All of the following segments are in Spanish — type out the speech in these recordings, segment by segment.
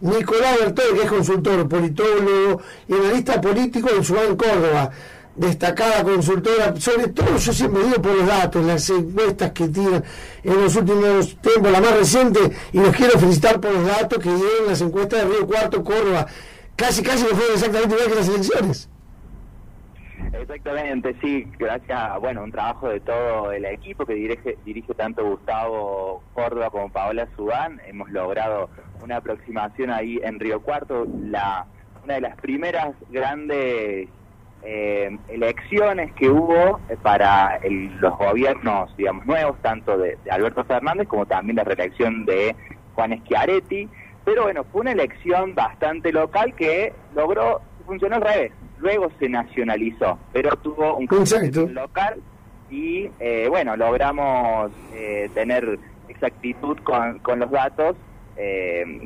Nicolás Bertone, que es consultor, politólogo y analista político en Ciudad Córdoba destacada consultora, sobre todo yo siempre digo por los datos, las encuestas que tiran en los últimos tiempos, la más reciente, y los quiero felicitar por los datos que dieron las encuestas de Río Cuarto, Córdoba, casi casi que fueron exactamente igual que las elecciones. Exactamente, sí, gracias a bueno, un trabajo de todo el equipo que dirige, dirige tanto Gustavo Córdoba como Paola Sudán, hemos logrado una aproximación ahí en Río Cuarto, la una de las primeras grandes eh, elecciones que hubo eh, para los gobiernos, digamos, nuevos, tanto de, Alberto Fernández como también la reelección de Juan Schiaretti. Pero bueno, fue una elección bastante local que logró, funcionó al revés. Luego se nacionalizó, pero tuvo un concepto local y eh, bueno, logramos eh, tener exactitud con, con los datos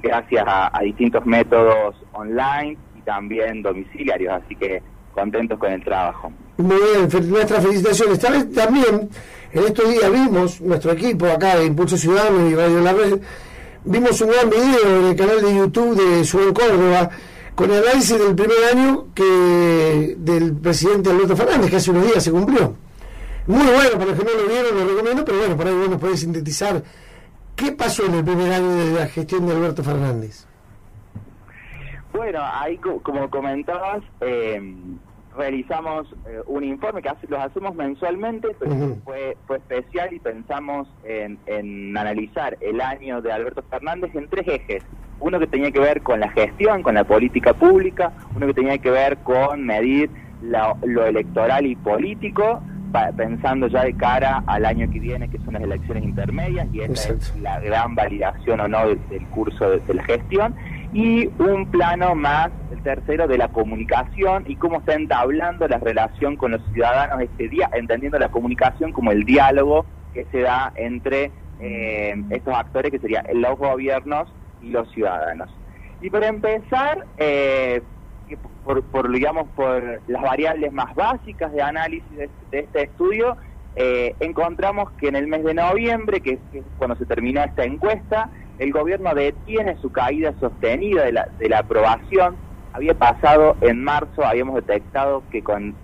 gracias a distintos métodos online y también domiciliarios. Así que contentos con el trabajo. Muy bien, nuestras felicitaciones. También en estos días vimos, nuestro equipo acá de Impulso Ciudadano y Radio La Red, vimos un gran video en el canal de YouTube de Ciudad Córdoba con el análisis del primer año que del presidente Alberto Fernández, que hace unos días se cumplió. Muy bueno, para los que no lo vieron, lo recomiendo, pero bueno, por ahí vos nos podés sintetizar qué pasó en el primer año de la gestión de Alberto Fernández. Bueno, ahí como comentabas, eh, realizamos eh, un informe que hace, los hacemos mensualmente, pero fue, fue especial y pensamos en, en, analizar el año de Alberto Fernández en tres ejes. Uno que tenía que ver con la gestión, con la política pública, uno que tenía que ver con medir lo electoral y político, pensando ya de cara al año que viene, que son las elecciones intermedias, y esa es la gran validación o no del, curso de la gestión. Y un plano más, el tercero, de la comunicación y cómo está entablando la relación con los ciudadanos este día, entendiendo la comunicación como el diálogo que se da entre eh, estos actores que serían los gobiernos y los ciudadanos. Y para empezar, eh, por, digamos, por las variables más básicas de análisis de, este estudio, eh, encontramos que en el mes de noviembre, que es cuando se terminó esta encuesta, el gobierno detiene su caída sostenida de la, de la aprobación. Había pasado en marzo, habíamos detectado que con,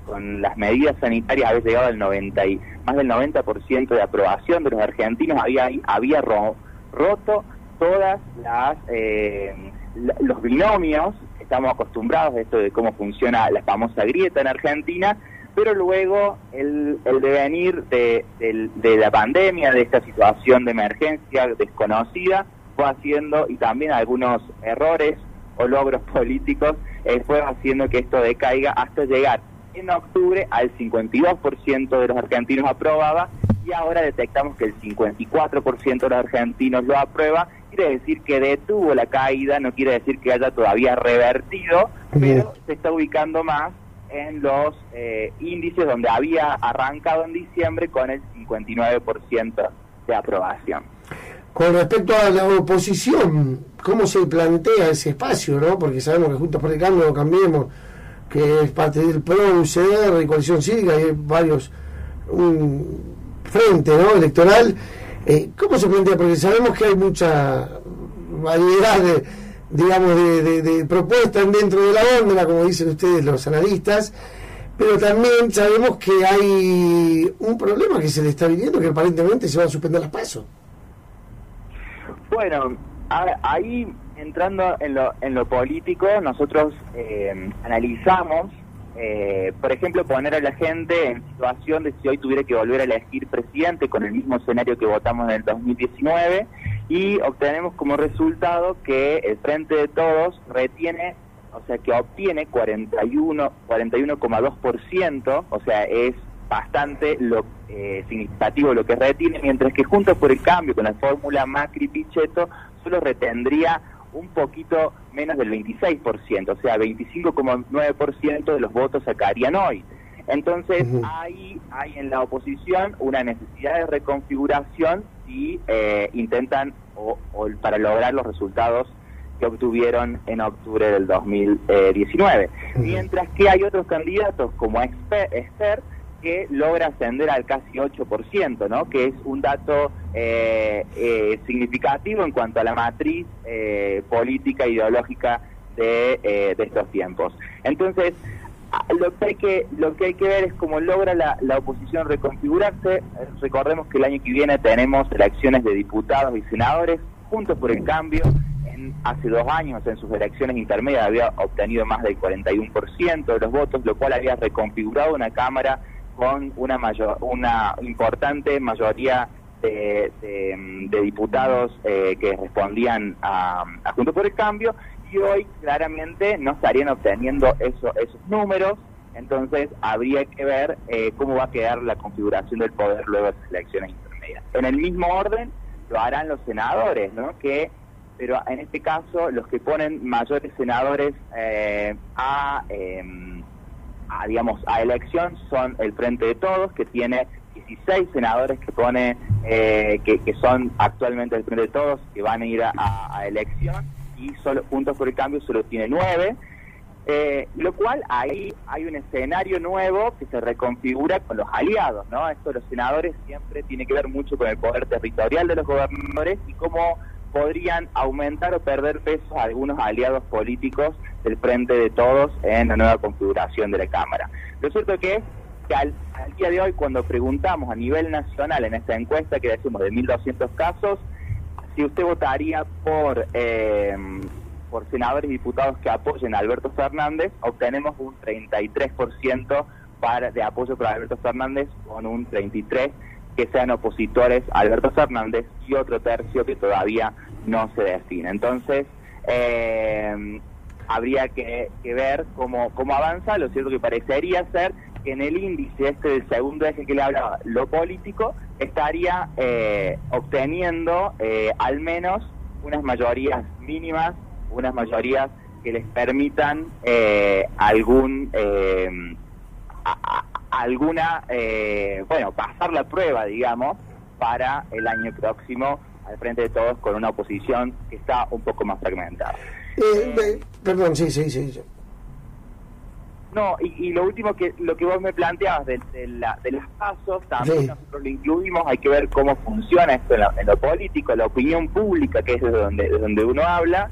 las medidas sanitarias había llegado al 90 y más del 90% de aprobación de los argentinos, había, había roto todas las eh, los binomios, estamos acostumbrados a esto de cómo funciona la famosa grieta en Argentina, pero luego el, el devenir de, de la pandemia, de esta situación de emergencia desconocida, fue haciendo, y también algunos errores o logros políticos, eh, fue haciendo que esto decaiga hasta llegar en octubre al 52% de los argentinos aprobaba y ahora detectamos que el 54% de los argentinos lo aprueba, quiere decir que detuvo la caída, no quiere decir que haya todavía revertido, pero se está ubicando más en los eh, índices donde había arrancado en diciembre con el 59% de aprobación. Con respecto a la oposición, ¿cómo se plantea ese espacio? ¿no? Porque sabemos que Juntos por el Cambio Cambiemos, que es parte del PRO, UCR y Coalición Cívica, hay varios, un frente ¿no? electoral. Eh, ¿Cómo se plantea? Porque sabemos que hay mucha variedad de, digamos, de, de, propuestas dentro de la onda, como dicen ustedes los analistas, pero también sabemos que hay un problema que se le está viviendo, que aparentemente se van a suspender las pasos. Bueno, ahí entrando en lo, en lo político, nosotros eh, analizamos, eh, por ejemplo, poner a la gente en situación de si hoy tuviera que volver a elegir presidente con el mismo escenario que votamos en el 2019 y obtenemos como resultado que el Frente de Todos retiene, o sea, que obtiene 41, 41,2%, o sea, es bastante lo, eh, significativo lo que retiene, mientras que Juntos por el Cambio, con la fórmula Macri-Pichetto, solo retendría un poquito menos del 26%, o sea, 25,9% de los votos sacarían hoy. Entonces, ahí hay en la oposición una necesidad de reconfiguración si eh, intentan o, para lograr los resultados que obtuvieron en octubre del 2019. Mientras que hay otros candidatos como Esther que logra ascender al casi 8%, ¿no? que es un dato eh, eh, significativo en cuanto a la matriz eh, política ideológica de, de, estos tiempos. Entonces, lo que hay que lo que hay que ver es cómo logra la, la oposición reconfigurarse. Recordemos que el año que viene tenemos elecciones de diputados y senadores, juntos por el cambio. Hace dos años, en sus elecciones intermedias, había obtenido más del 41% de los votos, lo cual había reconfigurado una Cámara con una, mayor, una importante mayoría de, diputados eh, que respondían a, a, Junto por el Cambio y hoy claramente no estarían obteniendo eso, esos números, entonces habría que ver eh, cómo va a quedar la configuración del poder luego de las elecciones intermedias. En el mismo orden lo harán los senadores, ¿no? Que pero en este caso los que ponen mayores senadores eh, a em, a, digamos, a elección son el Frente de Todos, que tiene 16 senadores que pone, eh, que, son actualmente el Frente de Todos, que van a ir a, elección, y solo Juntos por el Cambio solo tiene 9. Eh, lo cual ahí hay un escenario nuevo que se reconfigura con los aliados, ¿no? Esto de los senadores siempre tiene que ver mucho con el poder territorial de los gobernadores y cómo podrían aumentar o perder peso algunos aliados políticos del frente de todos en la nueva configuración de la Cámara. Lo cierto que que al, día de hoy, cuando preguntamos a nivel nacional en esta encuesta que decimos de 1.200 casos, si usted votaría por, eh, por senadores y diputados que apoyen a Alberto Fernández, obtenemos un 33% para, de apoyo para Alberto Fernández con un 33% que sean opositores a Alberto Fernández y otro tercio que todavía no se destina. Entonces, eh, habría que, ver cómo, cómo avanza. Lo cierto que parecería ser que en el índice este del segundo eje que le hablaba, lo político, estaría eh, obteniendo eh, al menos unas mayorías mínimas, unas mayorías que les permitan algún alguna, eh, bueno, pasar la prueba, digamos, para el año próximo al frente de todos con una oposición que está un poco más fragmentada. Eh, perdón, sí, sí, sí. No, y, lo último que lo que vos me planteabas de, la, de los pasos, también nosotros lo incluimos, hay que ver cómo funciona esto en, lo político, la opinión pública, que es de donde, de donde uno habla,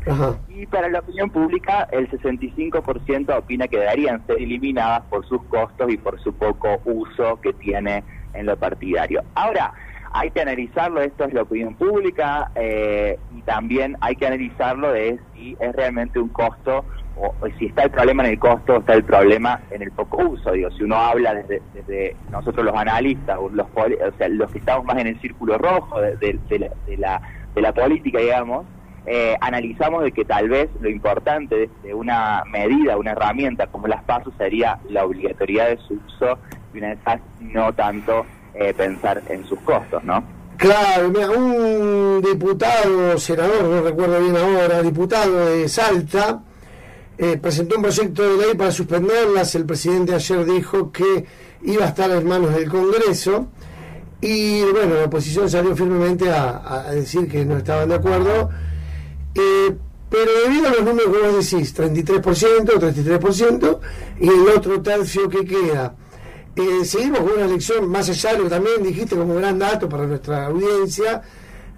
y para la opinión pública el 65% opina que deberían ser eliminadas por sus costos y por su poco uso que tiene en lo partidario. Ahora, hay que analizarlo, esto es la opinión pública, eh, y también hay que analizarlo de si es realmente un costo o, si está el problema en el costo, está el problema en el poco uso. Digo, si uno habla desde, nosotros los analistas, los, o sea, los que estamos más en el círculo rojo de, la, de la política, digamos, eh, analizamos de que tal vez lo importante de, una medida, una herramienta como las pasos sería la obligatoriedad de su uso y una vez más no tanto eh, pensar en sus costos, ¿no? Claro, mira, un diputado, senador, no recuerdo bien ahora, diputado de Salta, eh, presentó un proyecto de ley para suspenderlas. El presidente ayer dijo que iba a estar en manos del Congreso. Y bueno, la oposición salió firmemente a, decir que no estaban de acuerdo. Eh, pero debido a los números que vos decís, 33%, 33%, y el otro tercio que queda, eh, seguimos con una elección más allá de lo que también dijiste como gran dato para nuestra audiencia,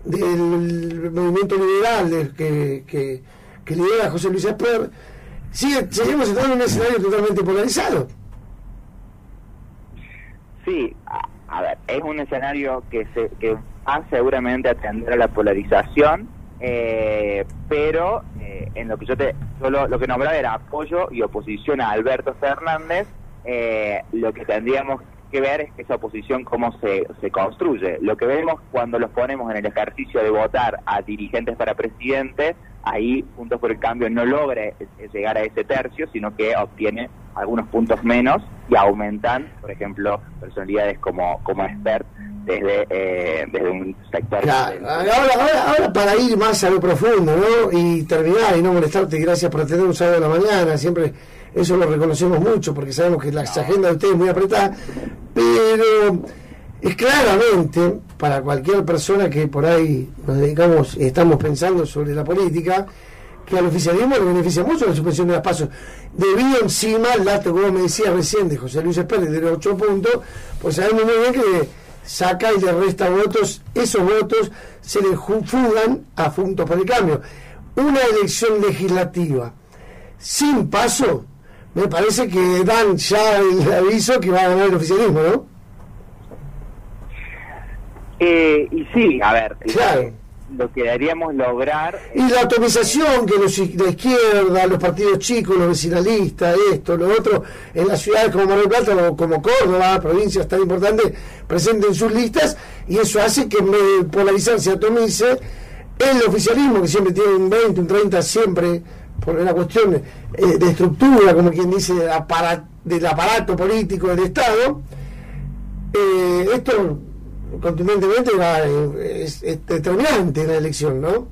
del movimiento liberal que, que, lidera José Luis Esper, sigue, seguimos estando en un escenario totalmente polarizado. Sí, a, ver, es un escenario que, se, que va seguramente a atender a la polarización, eh, pero eh, en lo que yo te solo lo que nombraba era apoyo y oposición a Alberto Fernández, eh, lo que tendríamos que ver es que esa oposición cómo se, se construye. Lo que vemos cuando los ponemos en el ejercicio de votar a dirigentes para presidente ahí Juntos por el Cambio no logra llegar a ese tercio, sino que obtiene algunos puntos menos y aumentan, por ejemplo, personalidades como, como expert desde, eh, desde un sector. ahora, para ir más a lo profundo ¿no? y terminar y no molestarte, gracias por atender un sábado de la mañana, siempre eso lo reconocemos mucho porque sabemos que la agenda de ustedes es muy apretada, pero es claramente para cualquier persona que por ahí nos dedicamos, estamos pensando sobre la política, que al oficialismo le beneficia mucho la suspensión de las pasos. Debido encima al dato, como me decía recién, de José Luis Pérez, de los 8 puntos, pues sabemos muy bien que saca y le resta votos, esos votos se le fugan a Juntos por el Cambio. Una elección legislativa sin paso, me parece que dan ya el aviso que va a ganar el oficialismo, ¿no? Eh, y sí, a ver, claro lo que deberíamos lograr. Y la atomización que los de izquierda, los partidos chicos, los vecinalistas, esto, lo otro, en las ciudades como Mar del Plata o como Córdoba, provincias tan importantes, presenten sus listas, y eso hace que me polarización se atomice el oficialismo, que siempre tiene un 20, un 30, siempre, por una cuestión eh, de estructura, como quien dice, del aparato político del Estado. Eh, esto contundentemente es, determinante la elección, ¿no?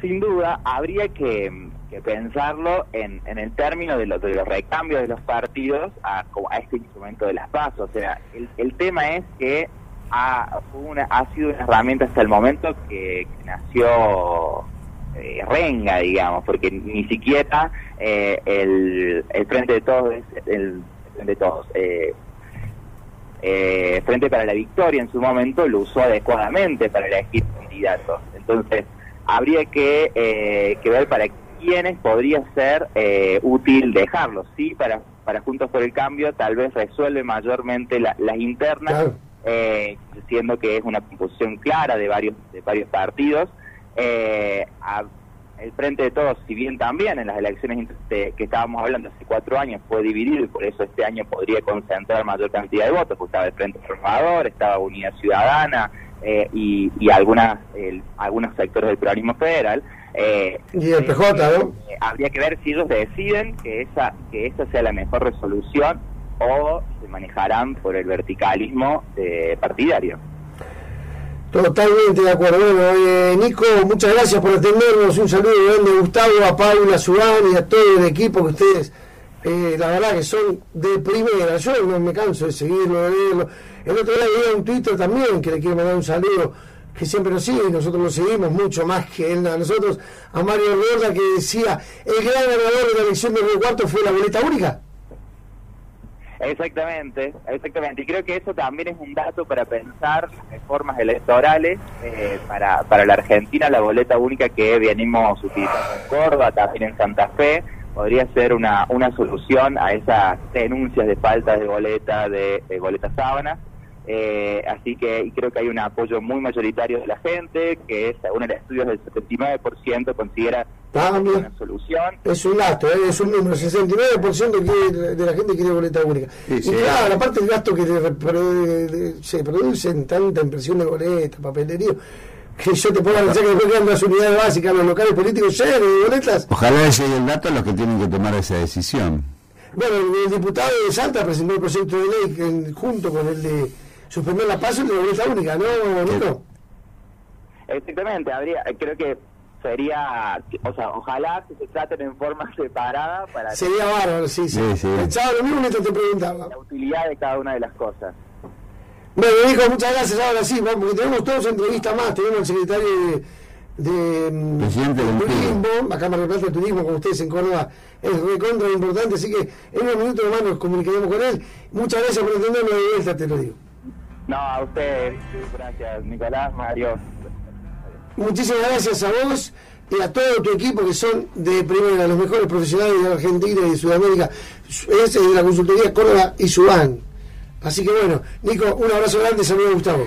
Sin duda, habría que, pensarlo en, en, el término de, los recambios de los partidos a, este instrumento de las pasos. O sea, el, tema es que ha, sido una herramienta hasta el momento que, nació eh, renga, digamos, porque ni siquiera eh, el, el Frente de Todos, el, Frente de Todos, eh, eh, Frente para la Victoria en su momento lo usó adecuadamente para elegir candidatos. Entonces, habría que, eh, que ver para quiénes podría ser eh, útil dejarlo. Sí, para, para Juntos por el Cambio tal vez resuelve mayormente las internas, eh, siendo que es una composición clara de varios, de varios partidos. Eh, el Frente de Todos, si bien también en las elecciones que estábamos hablando hace cuatro años fue dividido y por eso este año podría concentrar mayor cantidad de votos, porque estaba el Frente Reformador, estaba Unidad Ciudadana eh, y, y algunas algunos sectores del pluralismo federal. Eh, y el PJ, ¿no? Eh, habría que ver si ellos deciden que esa que esa sea la mejor resolución o se manejarán por el verticalismo partidario. Totalmente de acuerdo. Bueno, Nico, muchas gracias por atendernos. Un saludo grande a Gustavo, a Paula, a Subán y a todo el equipo que ustedes, eh, la verdad que son de primera. Yo no me canso de seguirlo, de leerlo. El otro día vi un Twitter también que le quiero mandar un saludo, que siempre nos sigue y nosotros lo seguimos mucho más que él a nosotros, a Mario Gorda, que decía: el gran ganador de la elección del Río Cuarto fue la boleta única. Exactamente, exactamente. Y creo que eso también es un dato para pensar reformas electorales eh, para, para la Argentina, la boleta única que venimos utilizando en Córdoba, también en Santa Fe, podría ser una, una solución a esas denuncias de falta de boleta, de, de boleta sábanas. Eh, así que y creo que hay un apoyo muy mayoritario de la gente, que según el estudio del 79% considera una solución. Es un gasto, ¿eh? es un número, 69% de la gente quiere boleta única. y claro, aparte el gasto que se produce en tanta impresión de boleta, papelería, que yo te puedo pensar que después quedan las unidades básicas, los locales políticos llenos de boletas. Ojalá ese el dato a los que tienen que tomar esa decisión. Bueno, el, diputado de Salta presentó el proyecto de ley junto con el de suspender la paso de la única, ¿no, Nico? Exactamente, habría, creo que sería, o sea, ojalá que se traten en forma separada para... Sería bárbaro, sí, sí. sí, Pensaba lo mismo mientras te preguntaba. La utilidad de cada una de las cosas. Bueno, Nico, muchas gracias. Ahora sí, porque tenemos todos entrevistas más. Tenemos el secretario de, de, mm, Presidente de Turismo, acá me de Turismo, con ustedes en Córdoba, es recontra importante. Así que en unos minutos más nos comunicaremos con él. Muchas gracias por entenderme de vuelta, te lo digo. No, a ustedes. Gracias, Nicolás, Mario. Muchísimas gracias a vos y a todo tu equipo que son de primera, los mejores profesionales de Argentina y de Sudamérica. Es de la consultoría Córdoba y Subán. Así que bueno, Nico, un abrazo grande, saludos Gustavo.